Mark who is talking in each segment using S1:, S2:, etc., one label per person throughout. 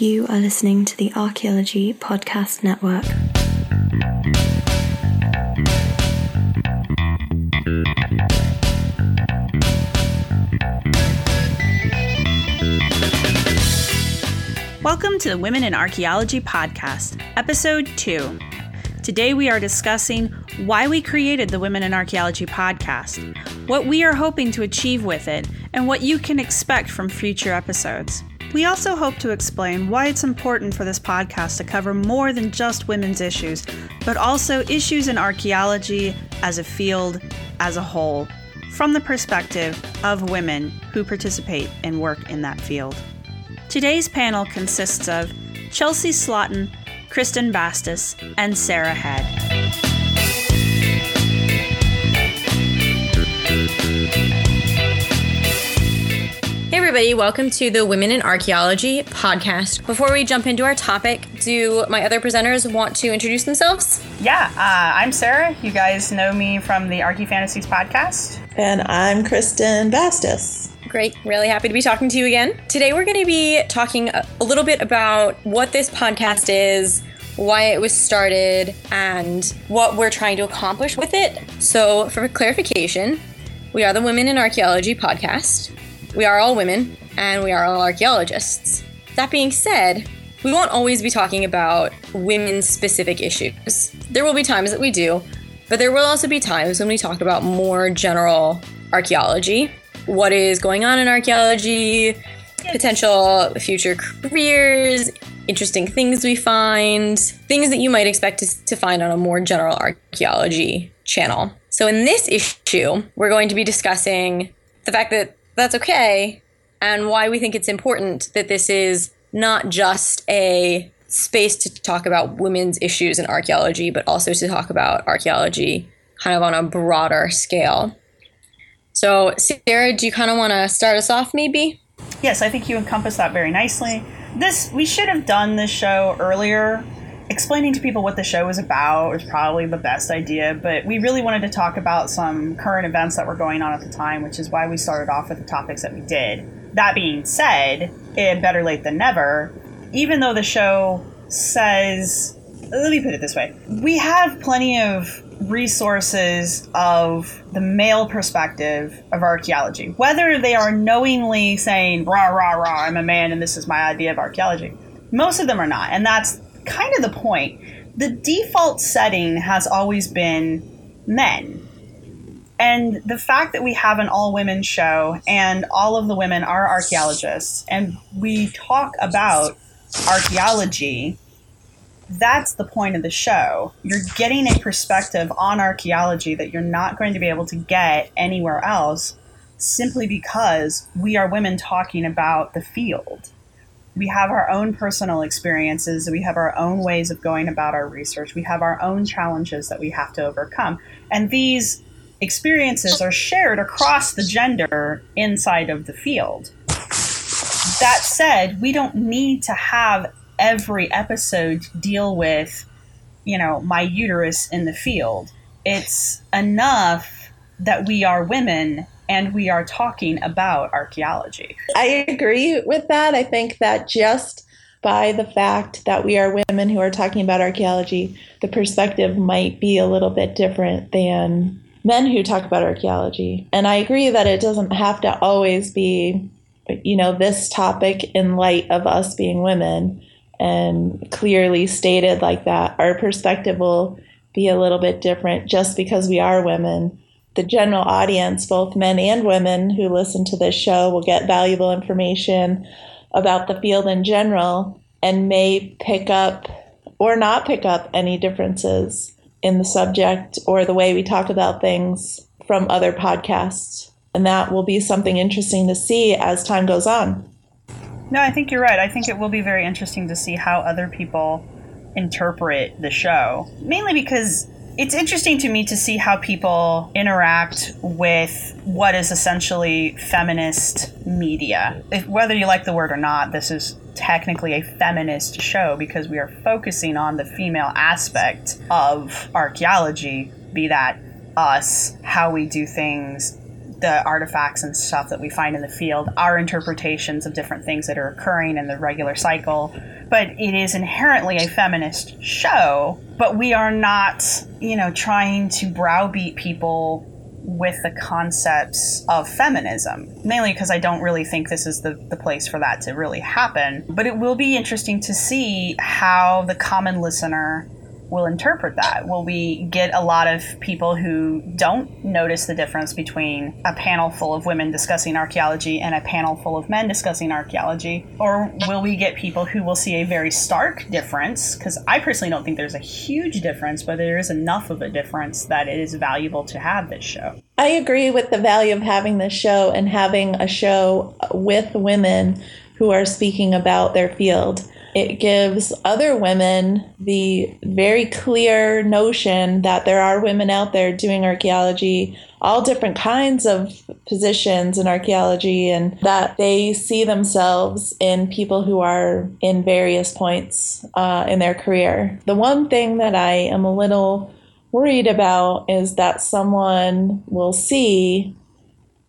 S1: You are listening to the Archaeology Podcast Network.
S2: Welcome to the Women in Archaeology Podcast, Episode 2. Today we are discussing why we created the Women in Archaeology podcast, what we are hoping to achieve with it, and what you can expect from future episodes. We also hope to explain why it's important for this podcast to cover more than just women's issues, but also issues in archaeology as a field as a whole, from the perspective of women who participate and work in that field. Today's panel consists of Chelsea Slotin, Kristen Bastos, and Sarah Head.
S3: Everybody, welcome to the Women in Archaeology podcast. Before we jump into our topic, do my other presenters want to introduce themselves?
S2: Yeah, uh, I'm Sarah. You guys know me from the ArchaeoFantasies podcast.
S4: And I'm Kristen Bastos.
S3: Great. Really happy to be talking to you again. Today, we're going to be talking a little bit about what this podcast is, why it was started, and what we're trying to accomplish with it. So, for clarification, we are the Women in Archaeology podcast. We are all women, and we are all archaeologists. That being said, we won't always be talking about women specific issues. There will be times that we do, but there will also be times when we talk about more general archaeology what is going on in archaeology, potential future careers, interesting things we find, things that you might expect to, to find on a more general archaeology channel. So, in this issue, we're going to be discussing the fact that that's okay and why we think it's important that this is not just a space to talk about women's issues in archaeology, but also to talk about archaeology kind of on a broader scale. So, Sarah, do you kind of want to start us off, maybe?
S2: Yes, I think you encompass that very nicely. This we should have done this show earlier. Explaining to people what the show is about was probably the best idea, but we really wanted to talk about some current events that were going on at the time, which is why we started off with the topics that we did. That being said, it better late than never. Even though the show says, let me put it this way, we have plenty of resources of the male perspective of archaeology, whether they are knowingly saying, rah, rah, rah, I'm a man and this is my idea of archaeology. Most of them are not. And that's kind of the point. The default setting has always been men. And the fact that we have an all women show and all of the women are archaeologists and we talk about archaeology that's the point of the show. You're getting a perspective on archaeology that you're not going to be able to get anywhere else simply because we are women talking about the field. We have our own personal experiences, we have our own ways of going about our research, we have our own challenges that we have to overcome. And these experiences are shared across the gender inside of the field. That said, we don't need to have every episode deal with, you know, my uterus in the field. It's enough that we are women and we are talking about archaeology.
S4: I agree with that. I think that just by the fact that we are women who are talking about archaeology, the perspective might be a little bit different than men who talk about archaeology. And I agree that it doesn't have to always be, you know, this topic in light of us being women and clearly stated like that, our perspective will be a little bit different just because we are women. The general audience, both men and women who listen to this show, will get valuable information about the field in general and may pick up or not pick up any differences in the subject or the way we talk about things from other podcasts. And that will be something interesting to see as time goes on.
S2: No, I think you're right. I think it will be very interesting to see how other people interpret the show. Mainly because it's interesting to me to see how people interact with what is essentially feminist media. If, whether you like the word or not, this is technically a feminist show because we are focusing on the female aspect of archaeology, be that us, how we do things, the artifacts and stuff that we find in the field are interpretations of different things that are occurring in the regular cycle. But it is inherently a feminist show, but we are not, you know, trying to browbeat people with the concepts of feminism, mainly because I don't really think this is the, the place for that to really happen. But it will be interesting to see how the common listener will interpret that? Will we get a lot of people who don't notice the difference between a panel full of women discussing archaeology and a panel full of men discussing archaeology? Or will we get people who will see a very stark difference? Because I personally don't think there's a huge difference, but there is enough of a difference that it is valuable to have this show.
S4: I agree with the value of having this show and having a show with women who are speaking about their field it gives other women the very clear notion that there are women out there doing archaeology, all different kinds of positions in archaeology, and that they see themselves in people who are in various points uh, in their career. The one thing that I am a little worried about is that someone will see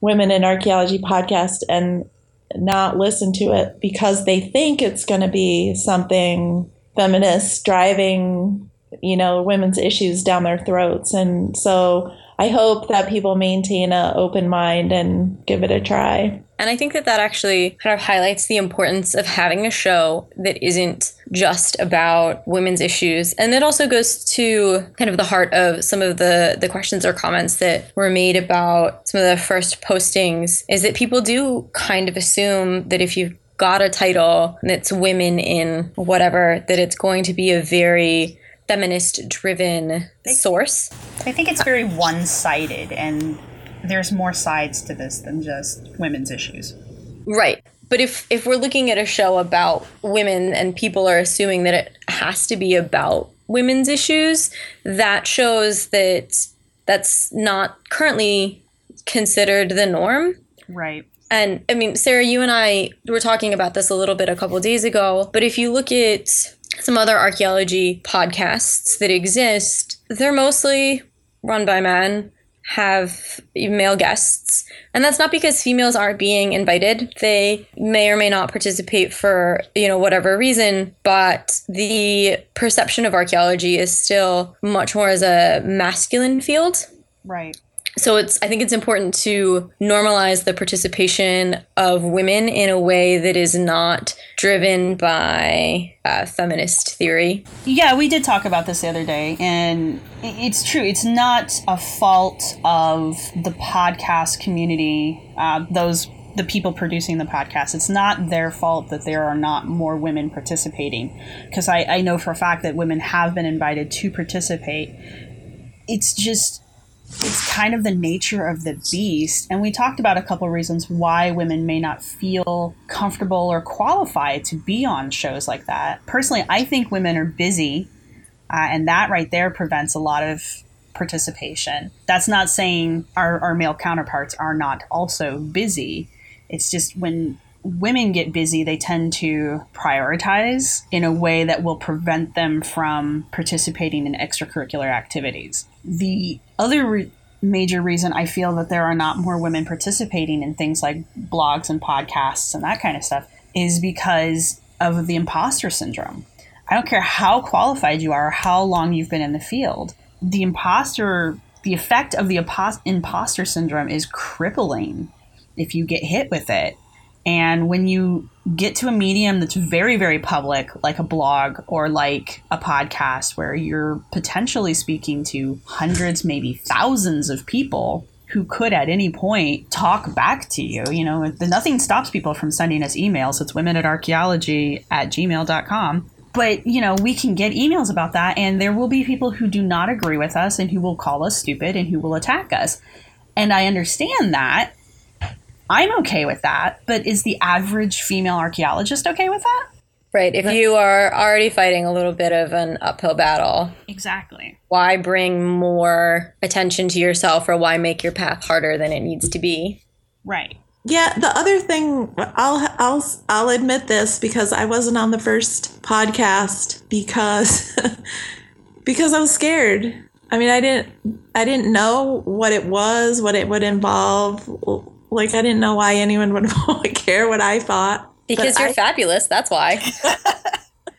S4: Women in Archaeology podcast and not listen to it because they think it's going to be something feminist driving, you know, women's issues down their throats. And so I hope that people maintain an open mind and give it a try.
S3: And I think that that actually kind of highlights the importance of having a show that isn't just about women's issues. And it also goes to kind of the heart of some of the, the questions or comments that were made about some of the first postings is that people do kind of assume that if you've got a title that's women in whatever, that it's going to be a very feminist driven source.
S2: I think it's very one sided and there's more sides to this than just women's issues.
S3: Right. But if if we're looking at a show about women and people are assuming that it has to be about women's issues, that shows that that's not currently considered the norm.
S2: Right.
S3: And I mean, Sarah, you and I were talking about this a little bit a couple days ago, but if you look at some other archaeology podcasts that exist, they're mostly run by men have male guests. And that's not because females aren't being invited. They may or may not participate for, you know, whatever reason, but the perception of archaeology is still much more as a masculine field.
S2: Right
S3: so it's i think it's important to normalize the participation of women in a way that is not driven by uh, feminist theory.
S2: Yeah we did talk about this the other day and it's true. It's not a fault of the podcast community uh, those the people producing the podcast. It's not their fault that there are not more women participating because I, I know for a fact that women have been invited to participate. It's just it's kind of the nature of the beast. And we talked about a couple reasons why women may not feel comfortable or qualified to be on shows like that. Personally, I think women are busy, uh, and that right there prevents a lot of participation. That's not saying our, our male counterparts are not also busy. It's just when women get busy, they tend to prioritize in a way that will prevent them from participating in extracurricular activities. The other re- major reason I feel that there are not more women participating in things like blogs and podcasts and that kind of stuff is because of the imposter syndrome. I don't care how qualified you are or how long you've been in the field. The imposter, the effect of the imposter syndrome is crippling if you get hit with it. And when you get to a medium that's very, very public, like a blog or like a podcast, where you're potentially speaking to hundreds, maybe thousands of people who could at any point talk back to you, you know, nothing stops people from sending us emails. It's women at archaeology at gmail.com. But, you know, we can get emails about that, and there will be people who do not agree with us and who will call us stupid and who will attack us. And I understand that I'm okay with that, but is the average female archaeologist okay with that?
S3: Right. If you are already fighting a little bit of an uphill battle,
S2: exactly.
S3: Why bring more attention to yourself or why make your path harder than it needs to be?
S2: Right.
S4: Yeah, the other thing I'll I'll I'll admit this because I wasn't on the first podcast because because I was scared. I mean, I didn't, I didn't know what it was, what it would involve. Like, I didn't know why anyone would care what I thought.
S3: Because you're I, fabulous. That's why.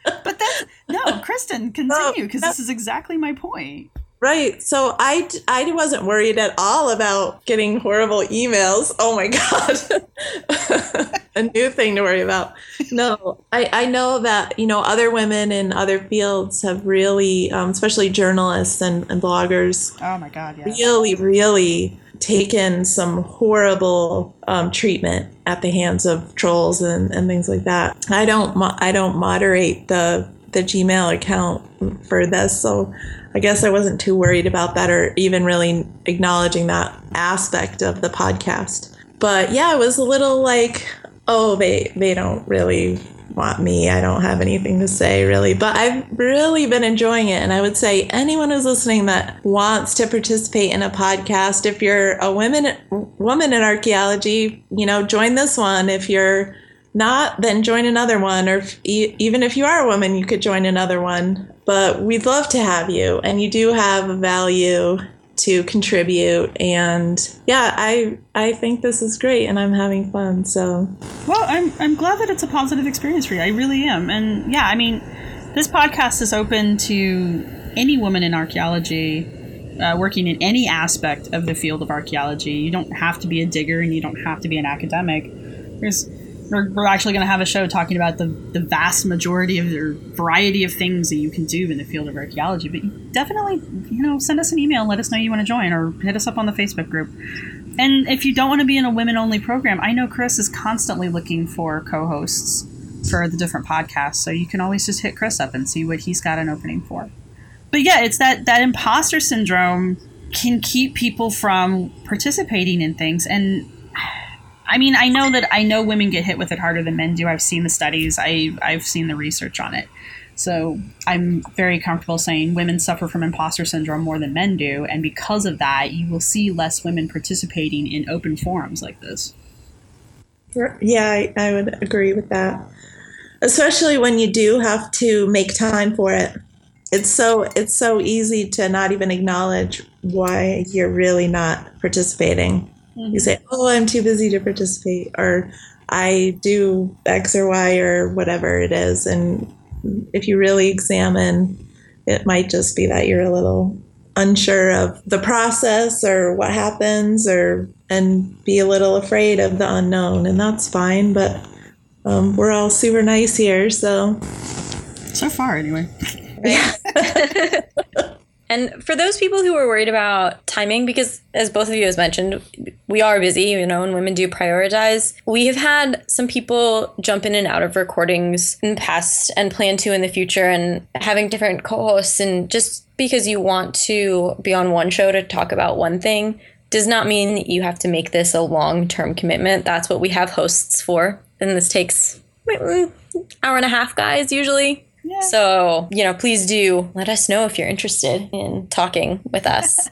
S2: but that's no, Kristen, continue because this is exactly my point.
S4: Right. So I, I wasn't worried at all about getting horrible emails. Oh my God. a new thing to worry about. No, I, I know that, you know, other women in other fields have really, um, especially journalists and, and bloggers.
S2: Oh my God.
S4: Yes. Really, really taken some horrible um, treatment at the hands of trolls and, and things like that. I don't, I don't moderate the, the Gmail account for this. So I guess I wasn't too worried about that or even really acknowledging that aspect of the podcast. But yeah, it was a little like, oh, they they don't really want me. I don't have anything to say really, but I've really been enjoying it. And I would say anyone who's listening that wants to participate in a podcast, if you're a woman woman in archaeology, you know, join this one. If you're not, then join another one. Or if, even if you are a woman, you could join another one. But we'd love to have you, and you do have value to contribute. And yeah i i think this is great and i'm having fun. So
S2: well i'm i'm glad that it's a positive experience for you. I really am. And yeah i mean this podcast is open to any woman in archaeology uh, working in any aspect of the field of archaeology. You don't have to be a digger and you don't have to be an academic. There's we're, we're actually going to have a show talking about the, the vast majority of the variety of things that you can do in the field of archaeology. But definitely, you know, send us an email, let us know you want to join, or hit us up on the Facebook group. And if you don't want to be in a women only program, I know Chris is constantly looking for co hosts for the different podcasts. So you can always just hit Chris up and see what he's got an opening for. But yeah, it's that, that imposter syndrome can keep people from participating in things. And I mean, I know that I know women get hit with it harder than men do. I've seen the studies. I I've seen the research on it. So I'm very comfortable saying women suffer from imposter syndrome more than men do, and because of that, you will see less women participating in open forums like this.
S4: Yeah, I, I would agree with that. Especially when you do have to make time for it. It's so it's so easy to not even acknowledge why you're really not participating. Mm-hmm. You say, "Oh, I'm too busy to participate," or "I do X or Y or whatever it is." And if you really examine, it might just be that you're a little unsure of the process or what happens, or and be a little afraid of the unknown, and that's fine. But um, we're all super nice here, so
S2: so far, anyway.
S3: Yeah. And for those people who are worried about timing, because as both of you has mentioned, we are busy, you know, and women do prioritize. We have had some people jump in and out of recordings in the past and plan to in the future and having different co-hosts and just because you want to be on one show to talk about one thing does not mean you have to make this a long-term commitment. That's what we have hosts for. And this takes mm, hour and a half guys usually yeah. So, you know, please do let us know if you're interested in talking with us.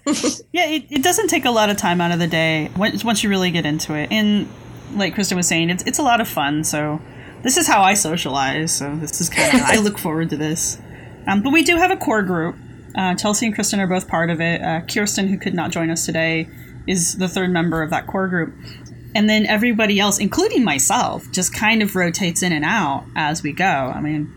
S2: yeah, it, it doesn't take a lot of time out of the day once, once you really get into it. And like Kristen was saying, it's, it's a lot of fun. So, this is how I socialize. So, this is kind of, I look forward to this. Um, but we do have a core group. Uh, Chelsea and Kristen are both part of it. Uh, Kirsten, who could not join us today, is the third member of that core group. And then everybody else, including myself, just kind of rotates in and out as we go. I mean,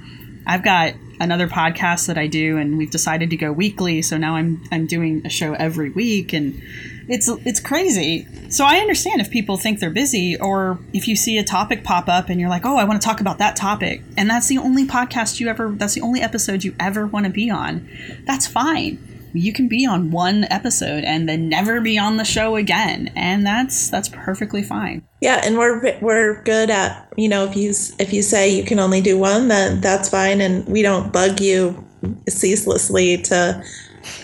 S2: I've got another podcast that I do, and we've decided to go weekly. So now I'm I'm doing a show every week, and it's it's crazy. So I understand if people think they're busy, or if you see a topic pop up and you're like, oh, I want to talk about that topic, and that's the only podcast you ever, that's the only episode you ever want to be on. That's fine you can be on one episode and then never be on the show again. And that's that's perfectly fine.
S4: Yeah and we're we're good at you know if you if you say you can only do one then that's fine. And we don't bug you ceaselessly to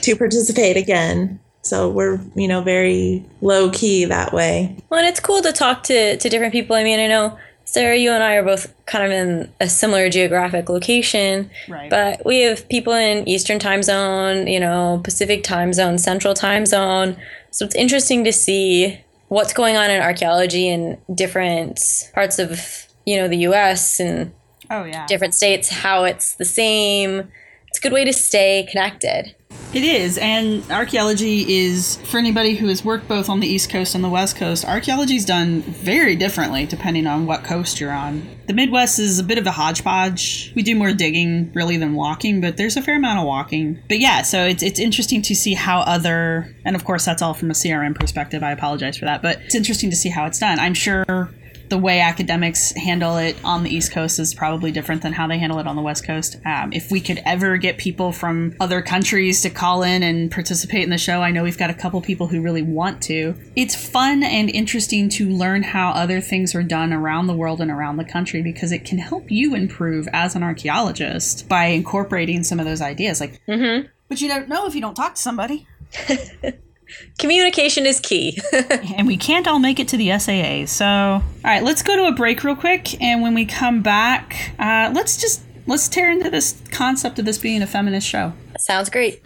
S4: to participate again. So we're you know very low key that way.
S3: Well and it's cool to talk to to different people. I mean i know Sarah, you and I are both kind of in a similar geographic location, right. but we have people in Eastern time zone, you know, Pacific time zone, Central time zone. So it's interesting to see what's going on in archaeology in different parts of, you know, the US and
S2: oh, yeah.
S3: different states, how it's the same. It's a good way to stay connected.
S2: It is, and archaeology is for anybody who has worked both on the East Coast and the West Coast. Archaeology is done very differently depending on what coast you're on. The Midwest is a bit of a hodgepodge. We do more digging really than walking, but there's a fair amount of walking. But yeah, so it's it's interesting to see how other, and of course that's all from a CRM perspective. I apologize for that, but it's interesting to see how it's done. I'm sure the way academics handle it on the East Coast is probably different than how they handle it on the West Coast. Um, if we could ever get people from other countries to call in and participate in the show, I know we've got a couple people who really want to. It's fun and interesting to learn how other things are done around the world and around the country because it can help you improve as an archaeologist by incorporating some of those ideas. Like,
S3: Mm-hmm.
S2: but you don't know if you don't talk to somebody.
S3: Communication is key.
S2: and we can't all make it to the SAA. So, all right, let's go to a break real quick, and when we come back, uh, let's just let's tear into this concept of this being a feminist show.
S3: Sounds great.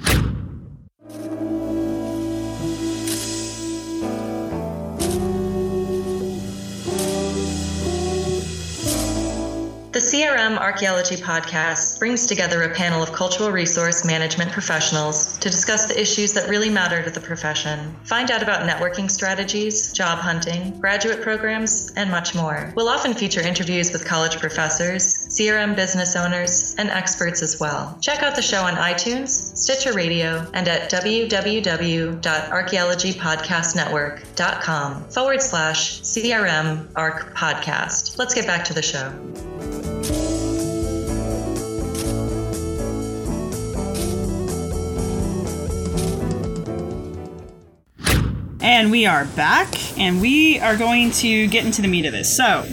S5: CRM Archaeology Podcast brings together a panel of cultural resource management professionals to discuss the issues that really matter to the profession. Find out about networking strategies, job hunting, graduate programs, and much more. We'll often feature interviews with college professors, CRM business owners, and experts as well. Check out the show on iTunes, Stitcher Radio, and at www.archaeologypodcastnetwork.com forward slash CRM ARC podcast. Let's get back to the show.
S2: And we are back, and we are going to get into the meat of this. So,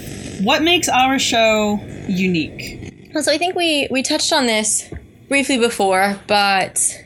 S2: what makes our show unique?
S3: So I think we we touched on this briefly before, but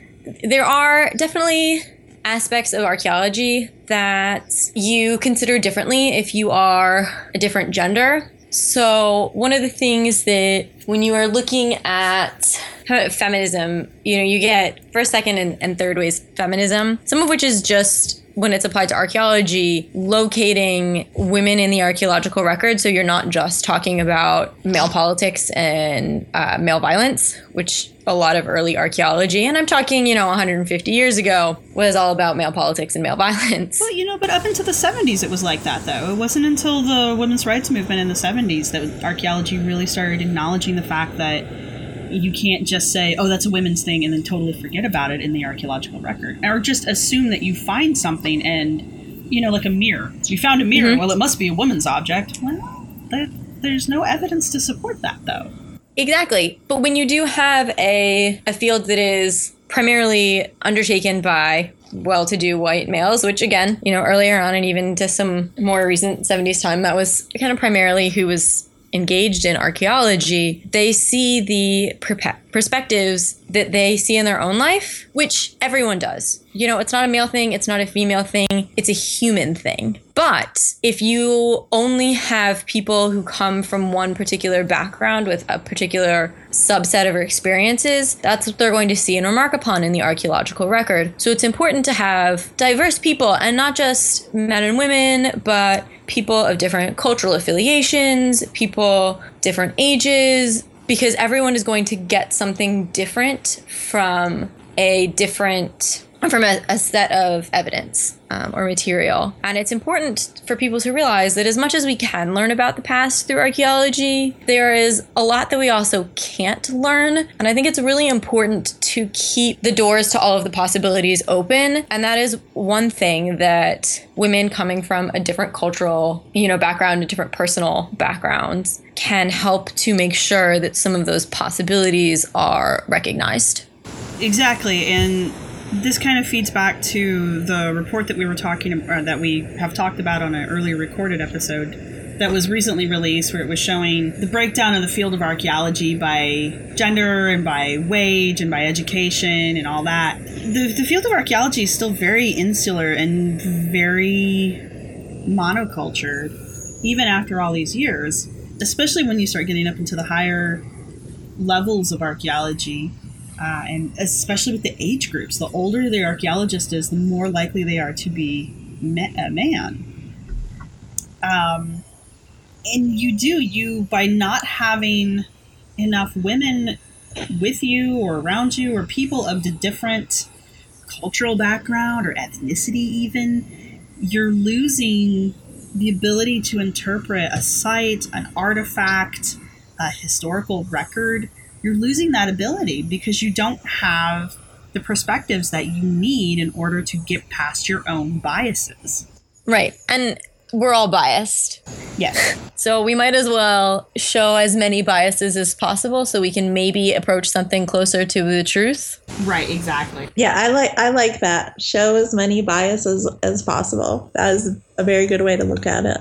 S3: there are definitely aspects of archaeology that you consider differently if you are a different gender. So one of the things that when you are looking at feminism, you know, you get first, second, and, and third ways feminism, some of which is just when it's applied to archaeology, locating women in the archaeological record. So you're not just talking about male politics and uh, male violence, which a lot of early archaeology, and I'm talking, you know, 150 years ago, was all about male politics and male violence.
S2: Well, you know, but up into the 70s it was like that, though. It wasn't until the women's rights movement in the 70s that archaeology really started acknowledging the fact that you can't just say, oh, that's a women's thing, and then totally forget about it in the archaeological record. Or just assume that you find something and, you know, like a mirror. You found a mirror, mm-hmm. well, it must be a woman's object. Well, there, there's no evidence to support that, though.
S3: Exactly. But when you do have a, a field that is primarily undertaken by well to do white males, which again, you know, earlier on and even to some more recent 70s time, that was kind of primarily who was engaged in archaeology, they see the perpe- perspectives that they see in their own life, which everyone does. You know, it's not a male thing, it's not a female thing, it's a human thing. But if you only have people who come from one particular background with a particular subset of experiences, that's what they're going to see and remark upon in the archaeological record. So it's important to have diverse people and not just men and women, but people of different cultural affiliations, people different ages, because everyone is going to get something different from a different from a, a set of evidence um, or material. And it's important for people to realize that as much as we can learn about the past through archaeology, there is a lot that we also can't learn. And I think it's really important to keep the doors to all of the possibilities open. And that is one thing that women coming from a different cultural, you know, background, a different personal backgrounds can help to make sure that some of those possibilities are recognized.
S2: Exactly, and this kind of feeds back to the report that we were talking about, that we have talked about on an earlier recorded episode that was recently released, where it was showing the breakdown of the field of archaeology by gender and by wage and by education and all that. The, the field of archaeology is still very insular and very monoculture, even after all these years, especially when you start getting up into the higher levels of archaeology uh, and especially with the age groups. The older the archaeologist is, the more likely they are to be ma- a man. Um, and you do you by not having enough women with you or around you or people of the different cultural background or ethnicity, even, you're losing the ability to interpret a site, an artifact, a historical record. You're losing that ability because you don't have the perspectives that you need in order to get past your own biases.
S3: Right. And we're all biased.
S2: Yes.
S3: So we might as well show as many biases as possible so we can maybe approach something closer to the truth.
S2: Right, exactly.
S4: Yeah, I like I like that. Show as many biases as possible. That is a very good way to look at it.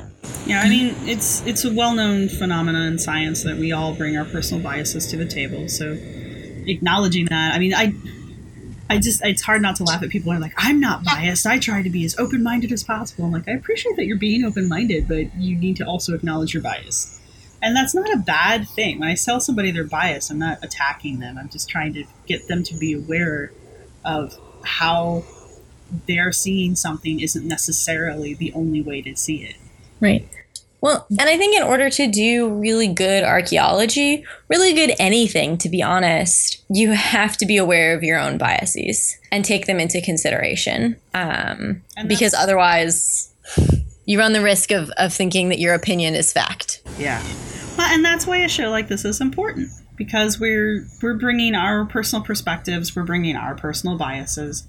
S2: Yeah, I mean, it's it's a well-known phenomenon in science that we all bring our personal biases to the table. So acknowledging that, I mean, I I just it's hard not to laugh at people who are like, I'm not biased. I try to be as open minded as possible. I'm like, I appreciate that you're being open minded, but you need to also acknowledge your bias. And that's not a bad thing. When I tell somebody they're biased, I'm not attacking them. I'm just trying to get them to be aware of how they're seeing something isn't necessarily the only way to see it.
S3: Right. Well, and I think in order to do really good archaeology, really good anything, to be honest, you have to be aware of your own biases and take them into consideration. Um, because otherwise, you run the risk of, of thinking that your opinion is fact.
S2: Yeah. Well, and that's why a show like this is important because we're we're bringing our personal perspectives, we're bringing our personal biases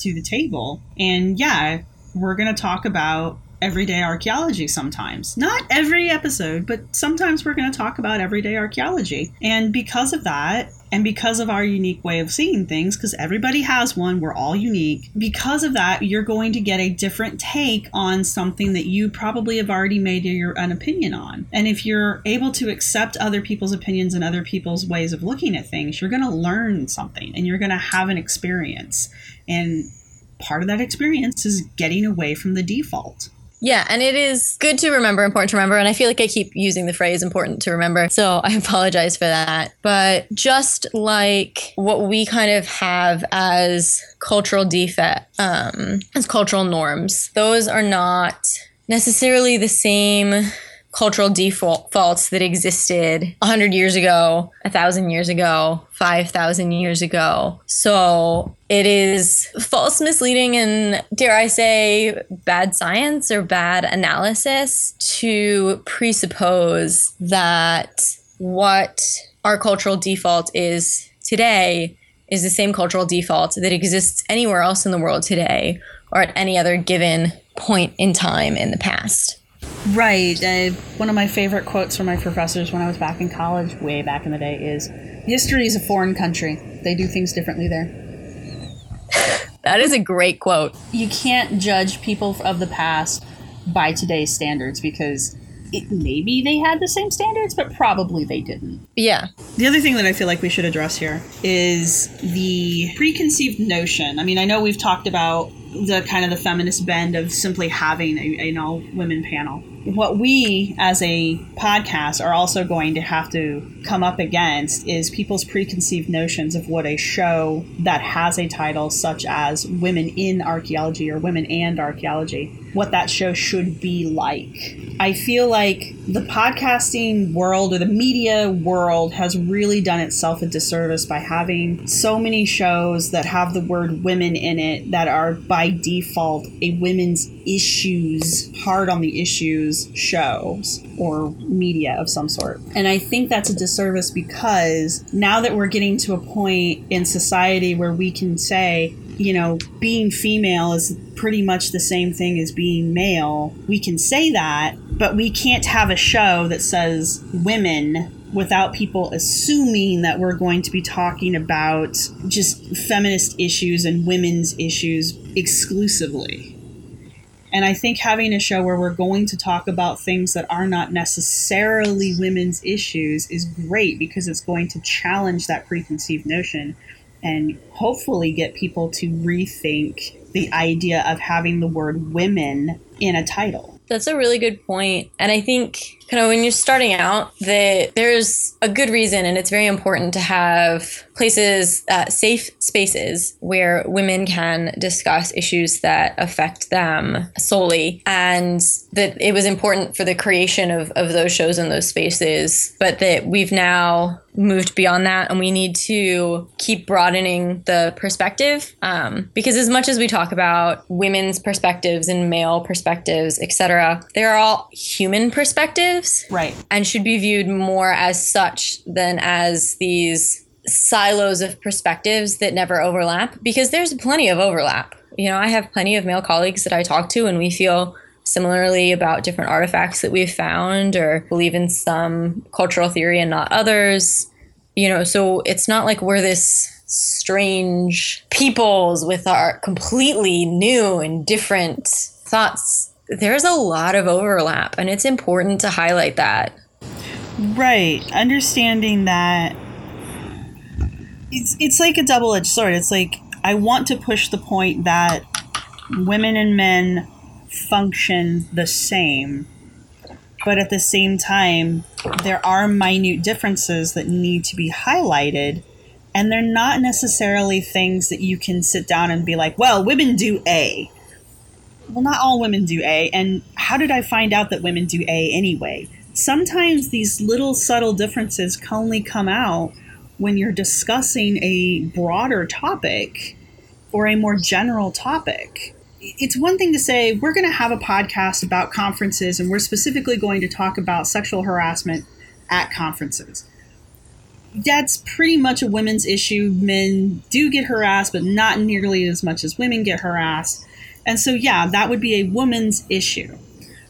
S2: to the table. And yeah, we're going to talk about everyday archaeology sometimes. Not every episode, but sometimes we're going to talk about everyday archaeology. And because of that, and because of our unique way of seeing things, because everybody has one, we're all unique, because of that, you're going to get a different take on something that you probably have already made your an opinion on. And if you're able to accept other people's opinions and other people's ways of looking at things, you're going to learn something and you're going to have an experience. And part of that experience is getting away from the default.
S3: Yeah, and it is good to remember, important to remember. And I feel like I keep using the phrase important to remember. So I apologize for that. But just like what we kind of have as cultural defect, um, as cultural norms, those are not necessarily the same cultural defaults that existed 100 years ago, 1,000 years ago, 5,000 years ago. So it is false, misleading, and dare I say, bad science or bad analysis to presuppose that what our cultural default is today is the same cultural default that exists anywhere else in the world today or at any other given point in time in the past.
S2: Right. Uh, one of my favorite quotes from my professors when I was back in college, way back in the day, is History is a foreign country. They do things differently there.
S3: that is a great quote.
S2: You can't judge people of the past by today's standards because it, maybe they had the same standards, but probably they didn't.
S3: Yeah.
S2: The other thing that I feel like we should address here is the preconceived notion. I mean, I know we've talked about the kind of the feminist bend of simply having a, an all women panel. What we as a podcast are also going to have to come up against is people's preconceived notions of what a show that has a title such as Women in Archaeology or Women and Archaeology, what that show should be like. I feel like the podcasting world or the media world has really done itself a disservice by having so many shows that have the word women in it that are by default a women's issues, hard on the issues shows or media of some sort. And I think that's a disservice because now that we're getting to a point in society where we can say, you know, being female is pretty much the same thing as being male. We can say that, but we can't have a show that says women without people assuming that we're going to be talking about just feminist issues and women's issues exclusively. And I think having a show where we're going to talk about things that are not necessarily women's issues is great because it's going to challenge that preconceived notion and hopefully get people to rethink the idea of having the word women in a title.
S3: That's a really good point. And I think kind of when you're starting out that there's a good reason and it's very important to have places uh, safe spaces where women can discuss issues that affect them solely and that it was important for the creation of, of those shows and those spaces but that we've now moved beyond that and we need to keep broadening the perspective um, because as much as we talk about women's perspectives and male perspectives etc they're all human perspectives
S2: Right.
S3: and should be viewed more as such than as these silos of perspectives that never overlap because there's plenty of overlap you know i have plenty of male colleagues that i talk to and we feel similarly about different artifacts that we've found or believe in some cultural theory and not others. You know, so it's not like we're this strange peoples with our completely new and different thoughts. There's a lot of overlap, and it's important to highlight that.
S2: Right. Understanding that it's it's like a double edged sword. It's like I want to push the point that women and men function the same, but at the same time, there are minute differences that need to be highlighted. And they're not necessarily things that you can sit down and be like, well, women do A. Well, not all women do A. And how did I find out that women do A anyway? Sometimes these little subtle differences only come out when you're discussing a broader topic or a more general topic it's one thing to say we're going to have a podcast about conferences and we're specifically going to talk about sexual harassment at conferences. That's pretty much a women's issue. Men do get harassed, but not nearly as much as women get harassed. And so, yeah, that would be a woman's issue.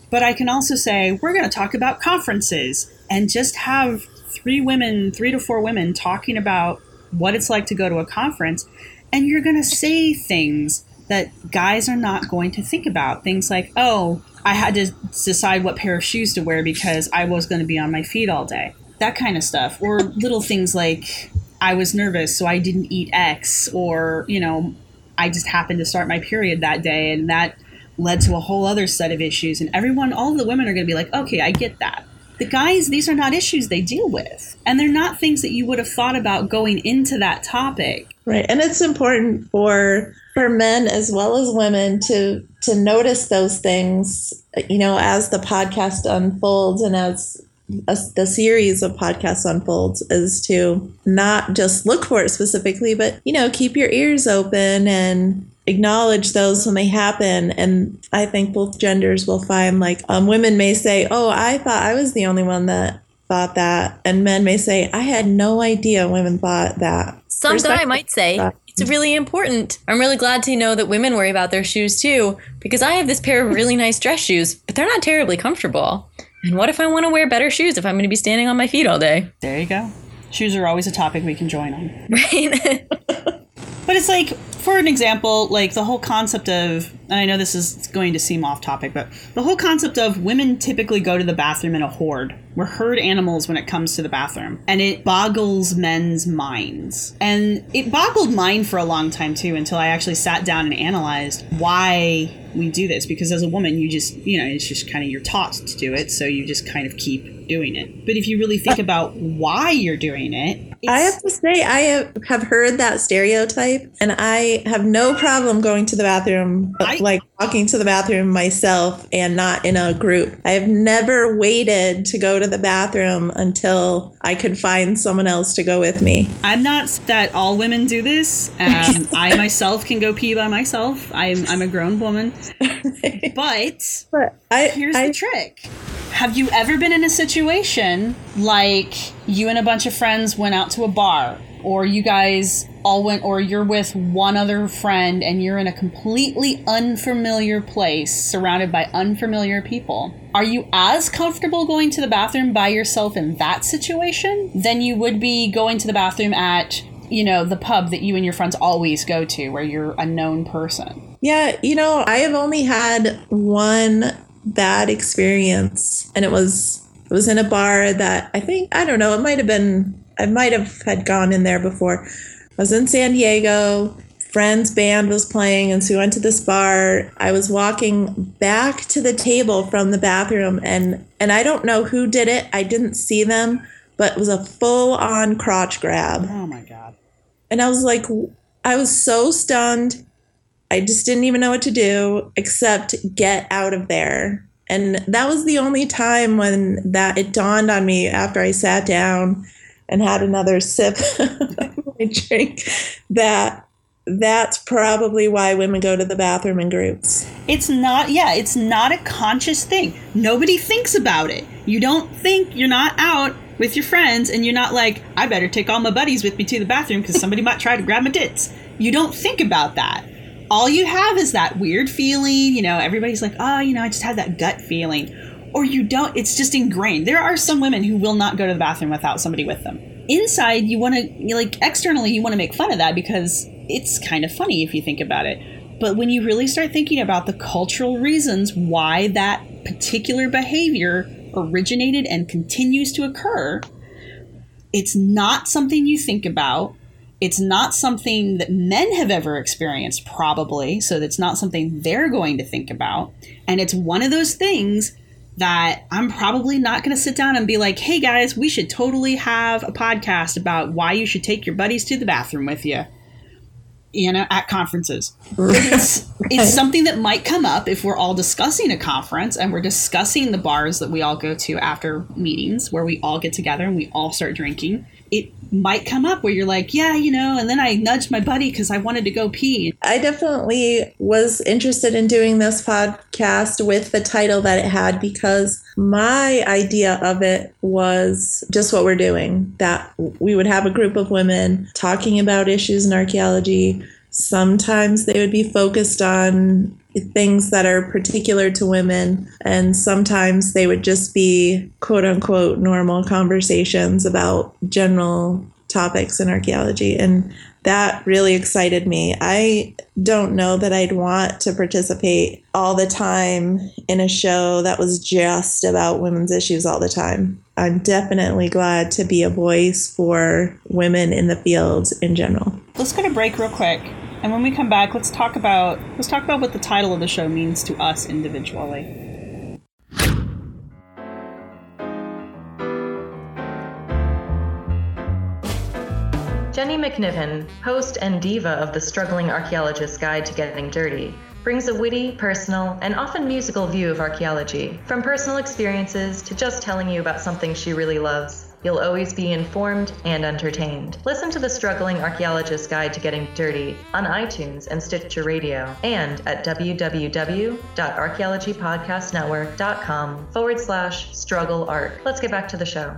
S2: But I can also say we're going to talk about conferences and just have three women, three to four women talking about what it's like to go to a conference. And you're going to say things that guys are not going to think about. Things like, oh, I had to decide what pair of shoes to wear because I was going to be on my feet all day. That kind of stuff. Or little things like, I was nervous, so I didn't eat X. Or, you know, I just happened to start my period that day and that led to a whole other set of issues. And everyone, all the women are going to be like, okay, I get that. The guys, these are not issues they deal with. And they're not things that you would have thought about going into that topic.
S4: Right. And it's important for for men as well as women to to notice those things, you know, as the podcast unfolds and as as the series of podcasts unfolds is to not just look for it specifically, but you know, keep your ears open and acknowledge those when they happen. And I think both genders will find like um, women may say, "Oh, I thought I was the only one that thought that," and men may say, "I had no idea women thought that."
S3: Some guy might say, it's really important. I'm really glad to know that women worry about their shoes too, because I have this pair of really nice dress shoes, but they're not terribly comfortable. And what if I want to wear better shoes if I'm going to be standing on my feet all day?
S2: There you go. Shoes are always a topic we can join on.
S3: Right?
S2: but it's like, for an example, like the whole concept of, and I know this is going to seem off topic, but the whole concept of women typically go to the bathroom in a horde. We're herd animals when it comes to the bathroom. And it boggles men's minds. And it boggled mine for a long time too, until I actually sat down and analyzed why we do this. Because as a woman, you just, you know, it's just kind of you're taught to do it. So you just kind of keep doing it. But if you really think about why you're doing it,
S4: I have to say, I have, have heard that stereotype, and I have no problem going to the bathroom,
S2: I-
S4: like walking to the bathroom myself and not in a group. I have never waited to go to the bathroom until I could find someone else to go with me.
S2: I'm not that all women do this. Um, I myself can go pee by myself. I'm, I'm a grown woman. But
S4: But I,
S2: here's
S4: I
S2: the trick. Have you ever been in a situation like you and a bunch of friends went out to a bar, or you guys all went, or you're with one other friend and you're in a completely unfamiliar place surrounded by unfamiliar people? Are you as comfortable going to the bathroom by yourself in that situation than you would be going to the bathroom at, you know, the pub that you and your friends always go to where you're a known person?
S4: Yeah, you know, I have only had one bad experience, and it was it was in a bar that I think I don't know. It might have been I might have had gone in there before. I was in San Diego, friend's band was playing, and so we went to this bar. I was walking back to the table from the bathroom, and and I don't know who did it. I didn't see them, but it was a full on crotch grab.
S2: Oh my god.
S4: And I was like, I was so stunned. I just didn't even know what to do except get out of there. And that was the only time when that it dawned on me after I sat down and had another sip of my drink that that's probably why women go to the bathroom in groups.
S2: It's not, yeah, it's not a conscious thing. Nobody thinks about it. You don't think you're not out with your friends and you're not like, I better take all my buddies with me to the bathroom because somebody might try to grab my tits. You don't think about that. All you have is that weird feeling, you know, everybody's like, oh, you know, I just had that gut feeling. Or you don't, it's just ingrained. There are some women who will not go to the bathroom without somebody with them. Inside, you want to, like, externally, you want to make fun of that because it's kind of funny if you think about it. But when you really start thinking about the cultural reasons why that particular behavior originated and continues to occur, it's not something you think about. It's not something that men have ever experienced, probably. So it's not something they're going to think about. And it's one of those things that I'm probably not going to sit down and be like, hey guys, we should totally have a podcast about why you should take your buddies to the bathroom with you you know, at conferences. It's, it's something that might come up if we're all discussing a conference and we're discussing the bars that we all go to after meetings where we all get together and we all start drinking. Might come up where you're like, yeah, you know, and then I nudged my buddy because I wanted to go pee.
S4: I definitely was interested in doing this podcast with the title that it had because my idea of it was just what we're doing that we would have a group of women talking about issues in archaeology. Sometimes they would be focused on things that are particular to women, and sometimes they would just be quote unquote normal conversations about general topics in archaeology. And that really excited me. I don't know that I'd want to participate all the time in a show that was just about women's issues all the time. I'm definitely glad to be a voice for women in the field in general.
S2: Let's go to break real quick. And when we come back, let's talk about let's talk about what the title of the show means to us individually.
S5: Jenny McNiven, host and diva of the Struggling Archaeologist's Guide to Getting Dirty, brings a witty, personal, and often musical view of archaeology, from personal experiences to just telling you about something she really loves. You'll always be informed and entertained. Listen to the Struggling Archaeologist's Guide to Getting Dirty on iTunes and Stitcher Radio and at www.archaeologypodcastnetwork.com forward slash struggle art. Let's get back to the show.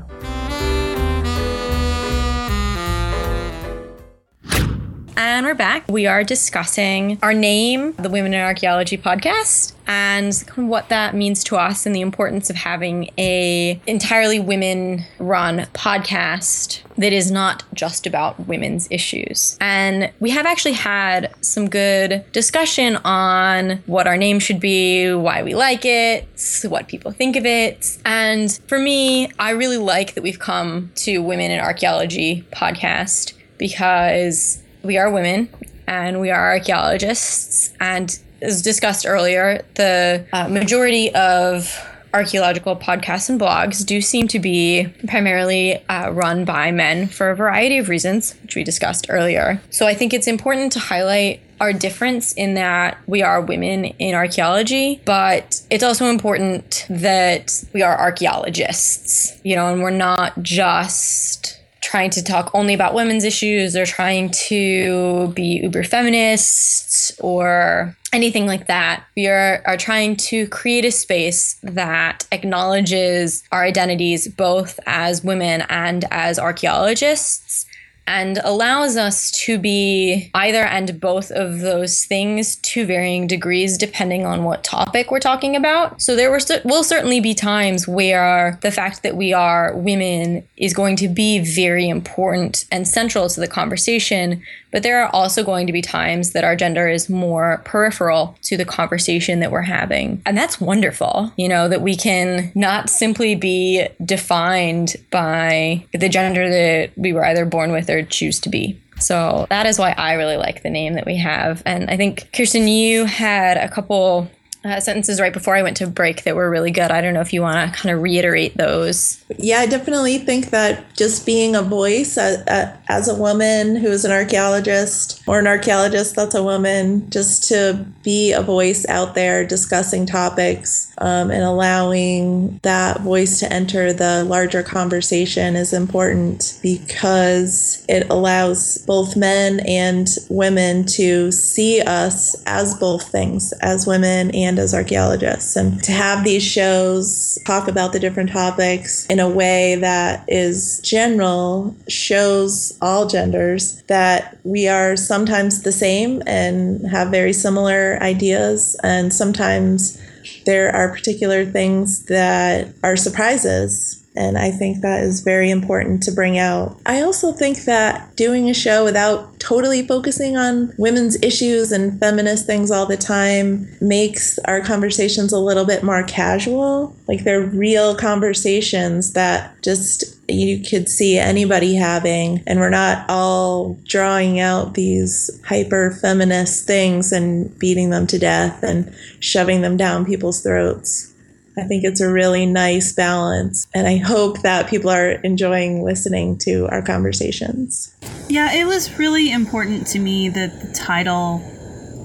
S3: And we're back. We are discussing our name, the Women in Archaeology podcast, and what that means to us and the importance of having a entirely women run podcast that is not just about women's issues. And we have actually had some good discussion on what our name should be, why we like it, what people think of it. And for me, I really like that we've come to Women in Archaeology podcast because we are women and we are archaeologists. And as discussed earlier, the uh, majority of archaeological podcasts and blogs do seem to be primarily uh, run by men for a variety of reasons, which we discussed earlier. So I think it's important to highlight our difference in that we are women in archaeology, but it's also important that we are archaeologists, you know, and we're not just trying to talk only about women's issues or trying to be uber feminists or anything like that. We are, are trying to create a space that acknowledges our identities both as women and as archaeologists and allows us to be either and both of those things to varying degrees depending on what topic we're talking about. So there will certainly be times where the fact that we are women is going to be very important and central to the conversation, but there are also going to be times that our gender is more peripheral to the conversation that we're having. And that's wonderful, you know, that we can not simply be defined by the gender that we were either born with or choose to be. So that is why I really like the name that we have. And I think, Kirsten, you had a couple uh, sentences right before I went to break that were really good. I don't know if you want to kind of reiterate those.
S4: Yeah, I definitely think that just being a voice as, a woman who is an archaeologist or an archaeologist that's a woman, just to be a voice out there discussing topics um, and allowing that voice to enter the larger conversation is important because it allows both men and women to see us as both things, as women and as archaeologists. And to have these shows talk about the different topics in a way that is general shows all genders that we are sometimes the same and have very similar ideas, and sometimes there are particular things that are surprises and I think that is very important to bring out. I also think that doing a show without totally focusing on women's issues and feminist things all the time makes our conversations a little bit more casual. Like they're real conversations that just you could see anybody having, and we're not all drawing out these hyper feminist things and beating them to death and shoving them down people's throats. I think it's a really nice balance. And I hope that people are enjoying listening to our conversations.
S2: Yeah, it was really important to me that the title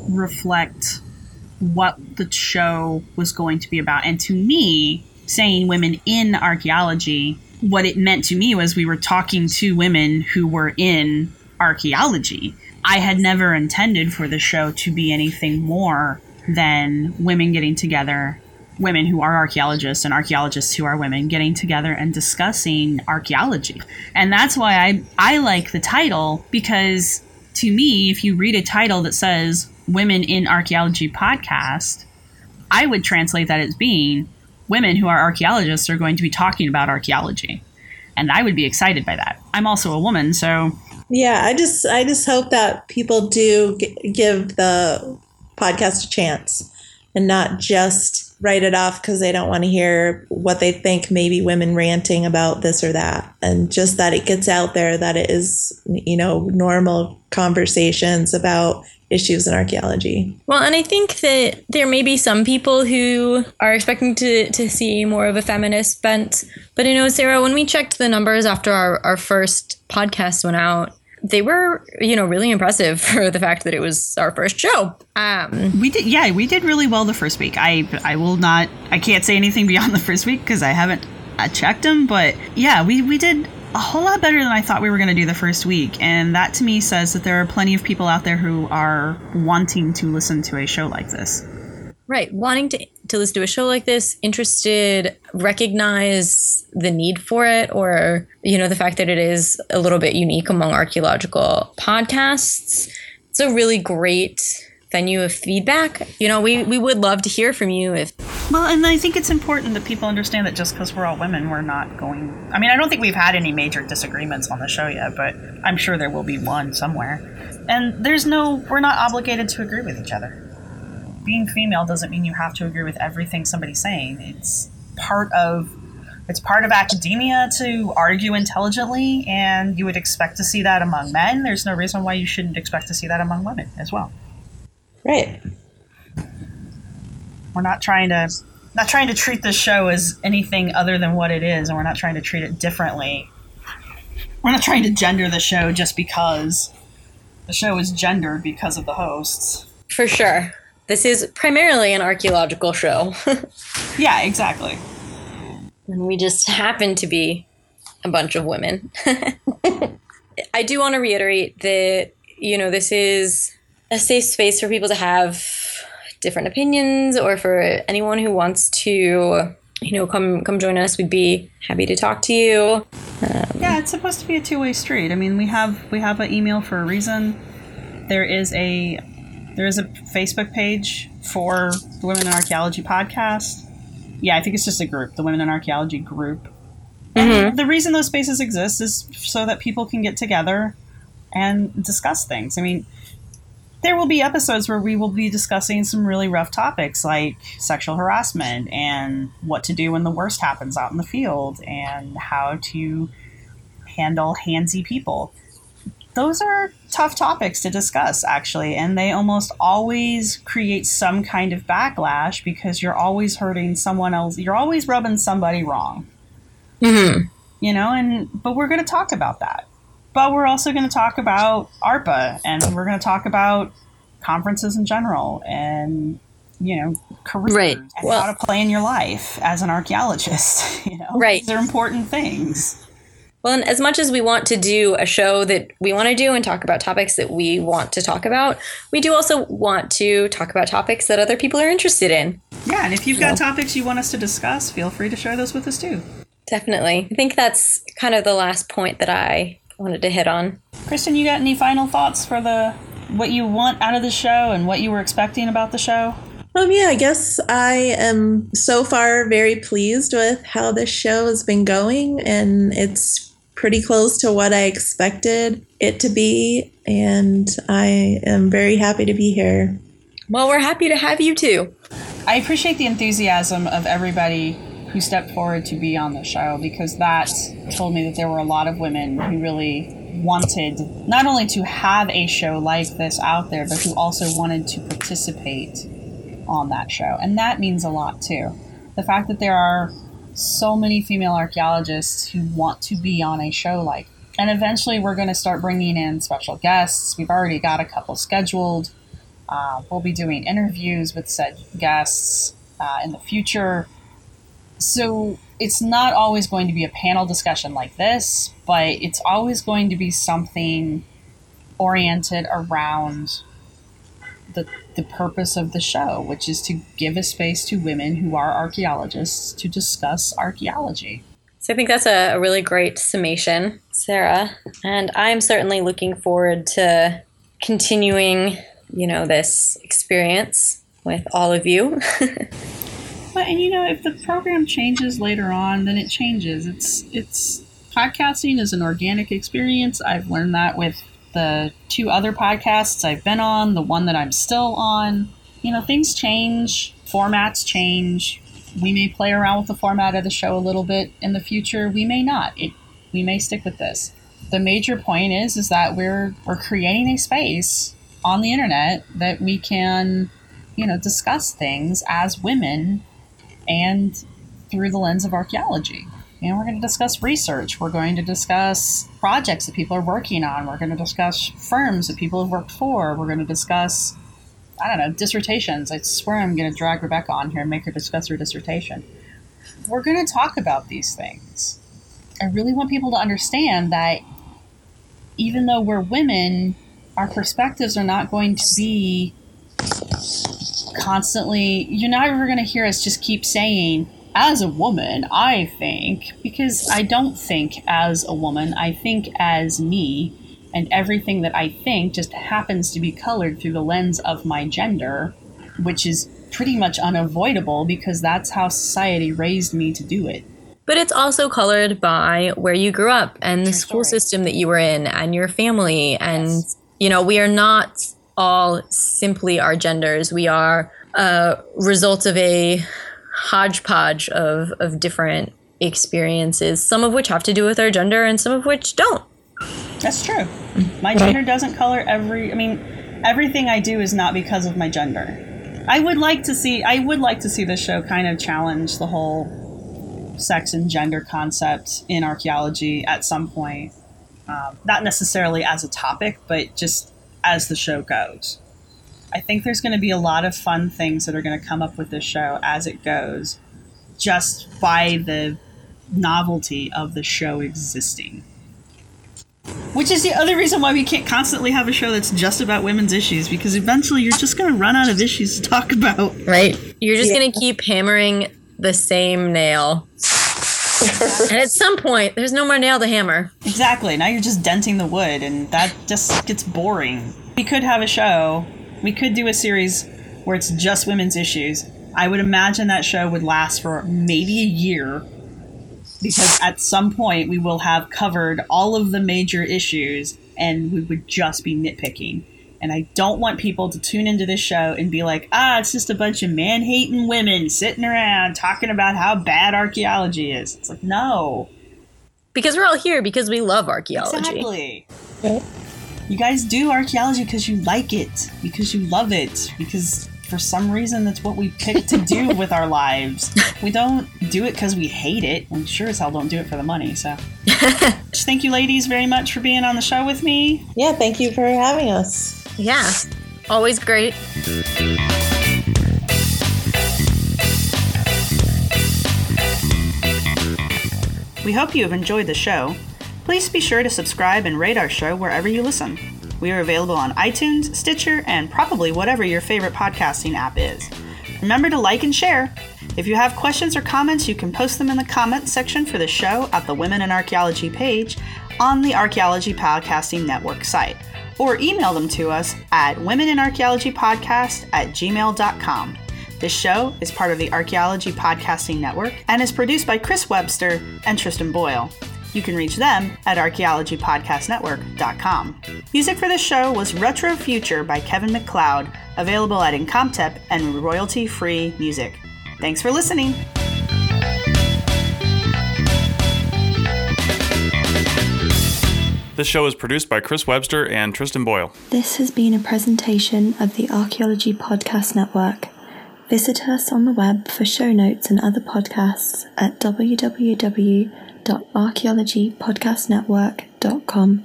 S2: reflect what the show was going to be about. And to me, saying women in archaeology, what it meant to me was we were talking to women who were in archaeology. I had never intended for the show to be anything more than women getting together women who are archaeologists and archaeologists who are women getting together and discussing archaeology. And that's why I, I like the title because to me, if you read a title that says Women in Archaeology Podcast, I would translate that as being women who are archaeologists are going to be talking about archaeology. And I would be excited by that. I'm also a woman, so
S4: yeah, I just I just hope that people do g- give the podcast a chance and not just write it off because they don't want to hear what they think maybe women ranting about this or that and just that it gets out there that it is you know normal conversations about issues in archaeology.
S3: Well, and I think that there may be some people who are expecting to, to see more of a feminist bent. But you know, Sarah, when we checked the numbers after our, our first podcast went out, they were, you know, really impressive for the fact that it was our first show. Um,
S2: we did, yeah, we did really well the first week. I, I will not, I can't say anything beyond the first week because I haven't uh, checked them, but yeah, we, we did a whole lot better than I thought we were going to do the first week. And that to me says that there are plenty of people out there who are wanting to listen to a show like this.
S3: Right. Wanting to, to listen to a show like this, interested, recognize the need for it, or, you know, the fact that it is a little bit unique among archaeological podcasts. It's a really great venue of feedback. You know, we, we would love to hear from you if.
S2: Well, and I think it's important that people understand that just because we're all women, we're not going. I mean, I don't think we've had any major disagreements on the show yet, but I'm sure there will be one somewhere. And there's no, we're not obligated to agree with each other being female doesn't mean you have to agree with everything somebody's saying. It's part of it's part of academia to argue intelligently, and you would expect to see that among men. There's no reason why you shouldn't expect to see that among women as well.
S4: Right.
S2: We're not trying to not trying to treat this show as anything other than what it is, and we're not trying to treat it differently. We're not trying to gender the show just because the show is gendered because of the hosts.
S3: For sure. This is primarily an archaeological show.
S2: yeah, exactly.
S3: And we just happen to be a bunch of women. I do want to reiterate that, you know, this is a safe space for people to have different opinions or for anyone who wants to, you know, come come join us. We'd be happy to talk to you.
S2: Um, yeah, it's supposed to be a two-way street. I mean, we have we have an email for a reason. There is a there is a Facebook page for the Women in Archaeology podcast. Yeah, I think it's just a group, the Women in Archaeology group. Mm-hmm. the reason those spaces exist is so that people can get together and discuss things. I mean, there will be episodes where we will be discussing some really rough topics like sexual harassment and what to do when the worst happens out in the field and how to handle handsy people those are tough topics to discuss, actually, and they almost always create some kind of backlash because you're always hurting someone else. You're always rubbing somebody wrong.
S3: Mm-hmm.
S2: You know, and but we're going to talk about that. But we're also going to talk about ARPA, and we're going to talk about conferences in general, and you know, careers
S3: Right.
S2: and
S3: Well-
S2: how to play in your life as an archaeologist. You know,
S3: Right.
S2: These are important things.
S3: Well, and as much as we want to do a show that we want to do and talk about topics that we want to talk about, we do also want to talk about topics that other people are interested in.
S2: Yeah, and if you've got topics you want us to discuss, feel free to share those with us too.
S3: Definitely. I think that's kind of the last point that I wanted to hit on.
S2: Kristen, you got any final thoughts for the what you want out of the show and what you were expecting about the show?
S4: Um, yeah, I guess I am so far very pleased with how this show has been going, and it's pretty close to what I expected it to be, and I am very happy to be here.
S3: Well, we're happy to have you too.
S2: I appreciate the enthusiasm of everybody who stepped forward to be on the show because that told me that there were a lot of women who really wanted not only to have a show like this out there, but who also wanted to participate on that show. And that means a lot too. The fact that there are so many female archaeologists who want to be on a show like and eventually we're going to start bringing in special guests. We've already got a couple scheduled. Uh, we'll be doing interviews with said guests uh, in the future. So it's not always going to be a panel discussion like this, but it's always going to be something oriented around the, the purpose of the show, which is to give a space to women who are archaeologists to discuss archaeology.
S3: So I think that's a, a really great summation, Sarah. And I'm certainly looking forward to continuing, you know, this experience with all of you.
S2: But and you know, if the program changes later on, then it changes. It's it's podcasting is an organic experience. I've learned that with the two other podcasts I've been on, the one that I'm still on. You know, things change, formats change. We may play around with the format of the show a little bit in the future. We may not. It we may stick with this. The major point is is that we're we're creating a space on the internet that we can, you know, discuss things as women and through the lens of archaeology. Know, we're going to discuss research. We're going to discuss projects that people are working on. We're going to discuss firms that people have worked for. We're going to discuss, I don't know, dissertations. I swear I'm going to drag Rebecca on here and make her discuss her dissertation. We're going to talk about these things. I really want people to understand that even though we're women, our perspectives are not going to be constantly you're not ever going to hear us just keep saying as a woman i think because i don't think as a woman i think as me and everything that i think just happens to be colored through the lens of my gender which is pretty much unavoidable because that's how society raised me to do it
S3: but it's also colored by where you grew up and the school
S2: story.
S3: system that you were in and your family. And,
S2: Yes.
S3: you know, we are not all simply our genders. We are a result of a hodgepodge of, of different experiences, some of which have to do with our gender and some of which don't.
S2: That's true. My gender doesn't color every. I mean, everything I do is not because of my gender. I would like to see. I would like to see this show kind of challenge the whole sex and gender concept in archaeology at some point. Um, not necessarily as a topic, but just as the show goes. I think there's going to be a lot of fun things that are going to come up with this show as it goes, just by the novelty of the show existing. Which is the other reason why we can't constantly have a show that's just about women's issues, because eventually you're just going to run out of issues to talk about.
S3: Right. You're just going to keep hammering the same nail. and at some point, there's no more nail to hammer.
S2: Exactly. Now you're just denting the wood, and that just gets boring. We could have a show, we could do a series where it's just women's issues. I would imagine that show would last for maybe a year, because at some point we will have covered all of the major issues and we would just be nitpicking. And I don't want people to tune into this show and be like, ah, it's just a bunch of man hating women sitting around talking about how bad archaeology is. It's like, no.
S3: Because we're all here because we love archaeology.
S2: Exactly. You guys do archaeology because you like it, because you love it, because for some reason that's what we pick to do with our lives. We don't do it because we hate it. We sure as hell don't do it for the money. So, thank you, ladies, very much for being on the show with me.
S4: Yeah, thank you for having us.
S3: Yeah, always great.
S2: We hope you have enjoyed the show. Please be sure to subscribe and rate our show wherever you listen. We are available on iTunes, Stitcher, and probably whatever your favorite podcasting app is. Remember to like and share. If you have questions or comments, you can post them in the comments section for the show at the Women in Archaeology page on the Archaeology Podcasting Network site, or email them to us at womeninarchaeologypodcast at gmail.com. This show is part of the Archaeology Podcasting Network and is produced by Chris Webster and Tristan Boyle. You can reach them at archaeologypodcastnetwork.com. Music for this show was Retro Future by Kevin MacLeod, available at Incompetech and royalty-free music. Thanks for listening.
S6: This show is produced by Chris Webster and Tristan Boyle.
S1: This has been a presentation of the Archaeology Podcast Network. Visit us on the web for show notes and other podcasts at www.archaeologypodcastnetwork.com.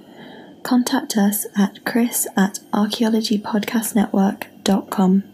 S1: Contact us at chris at archaeologypodcastnetwork.com.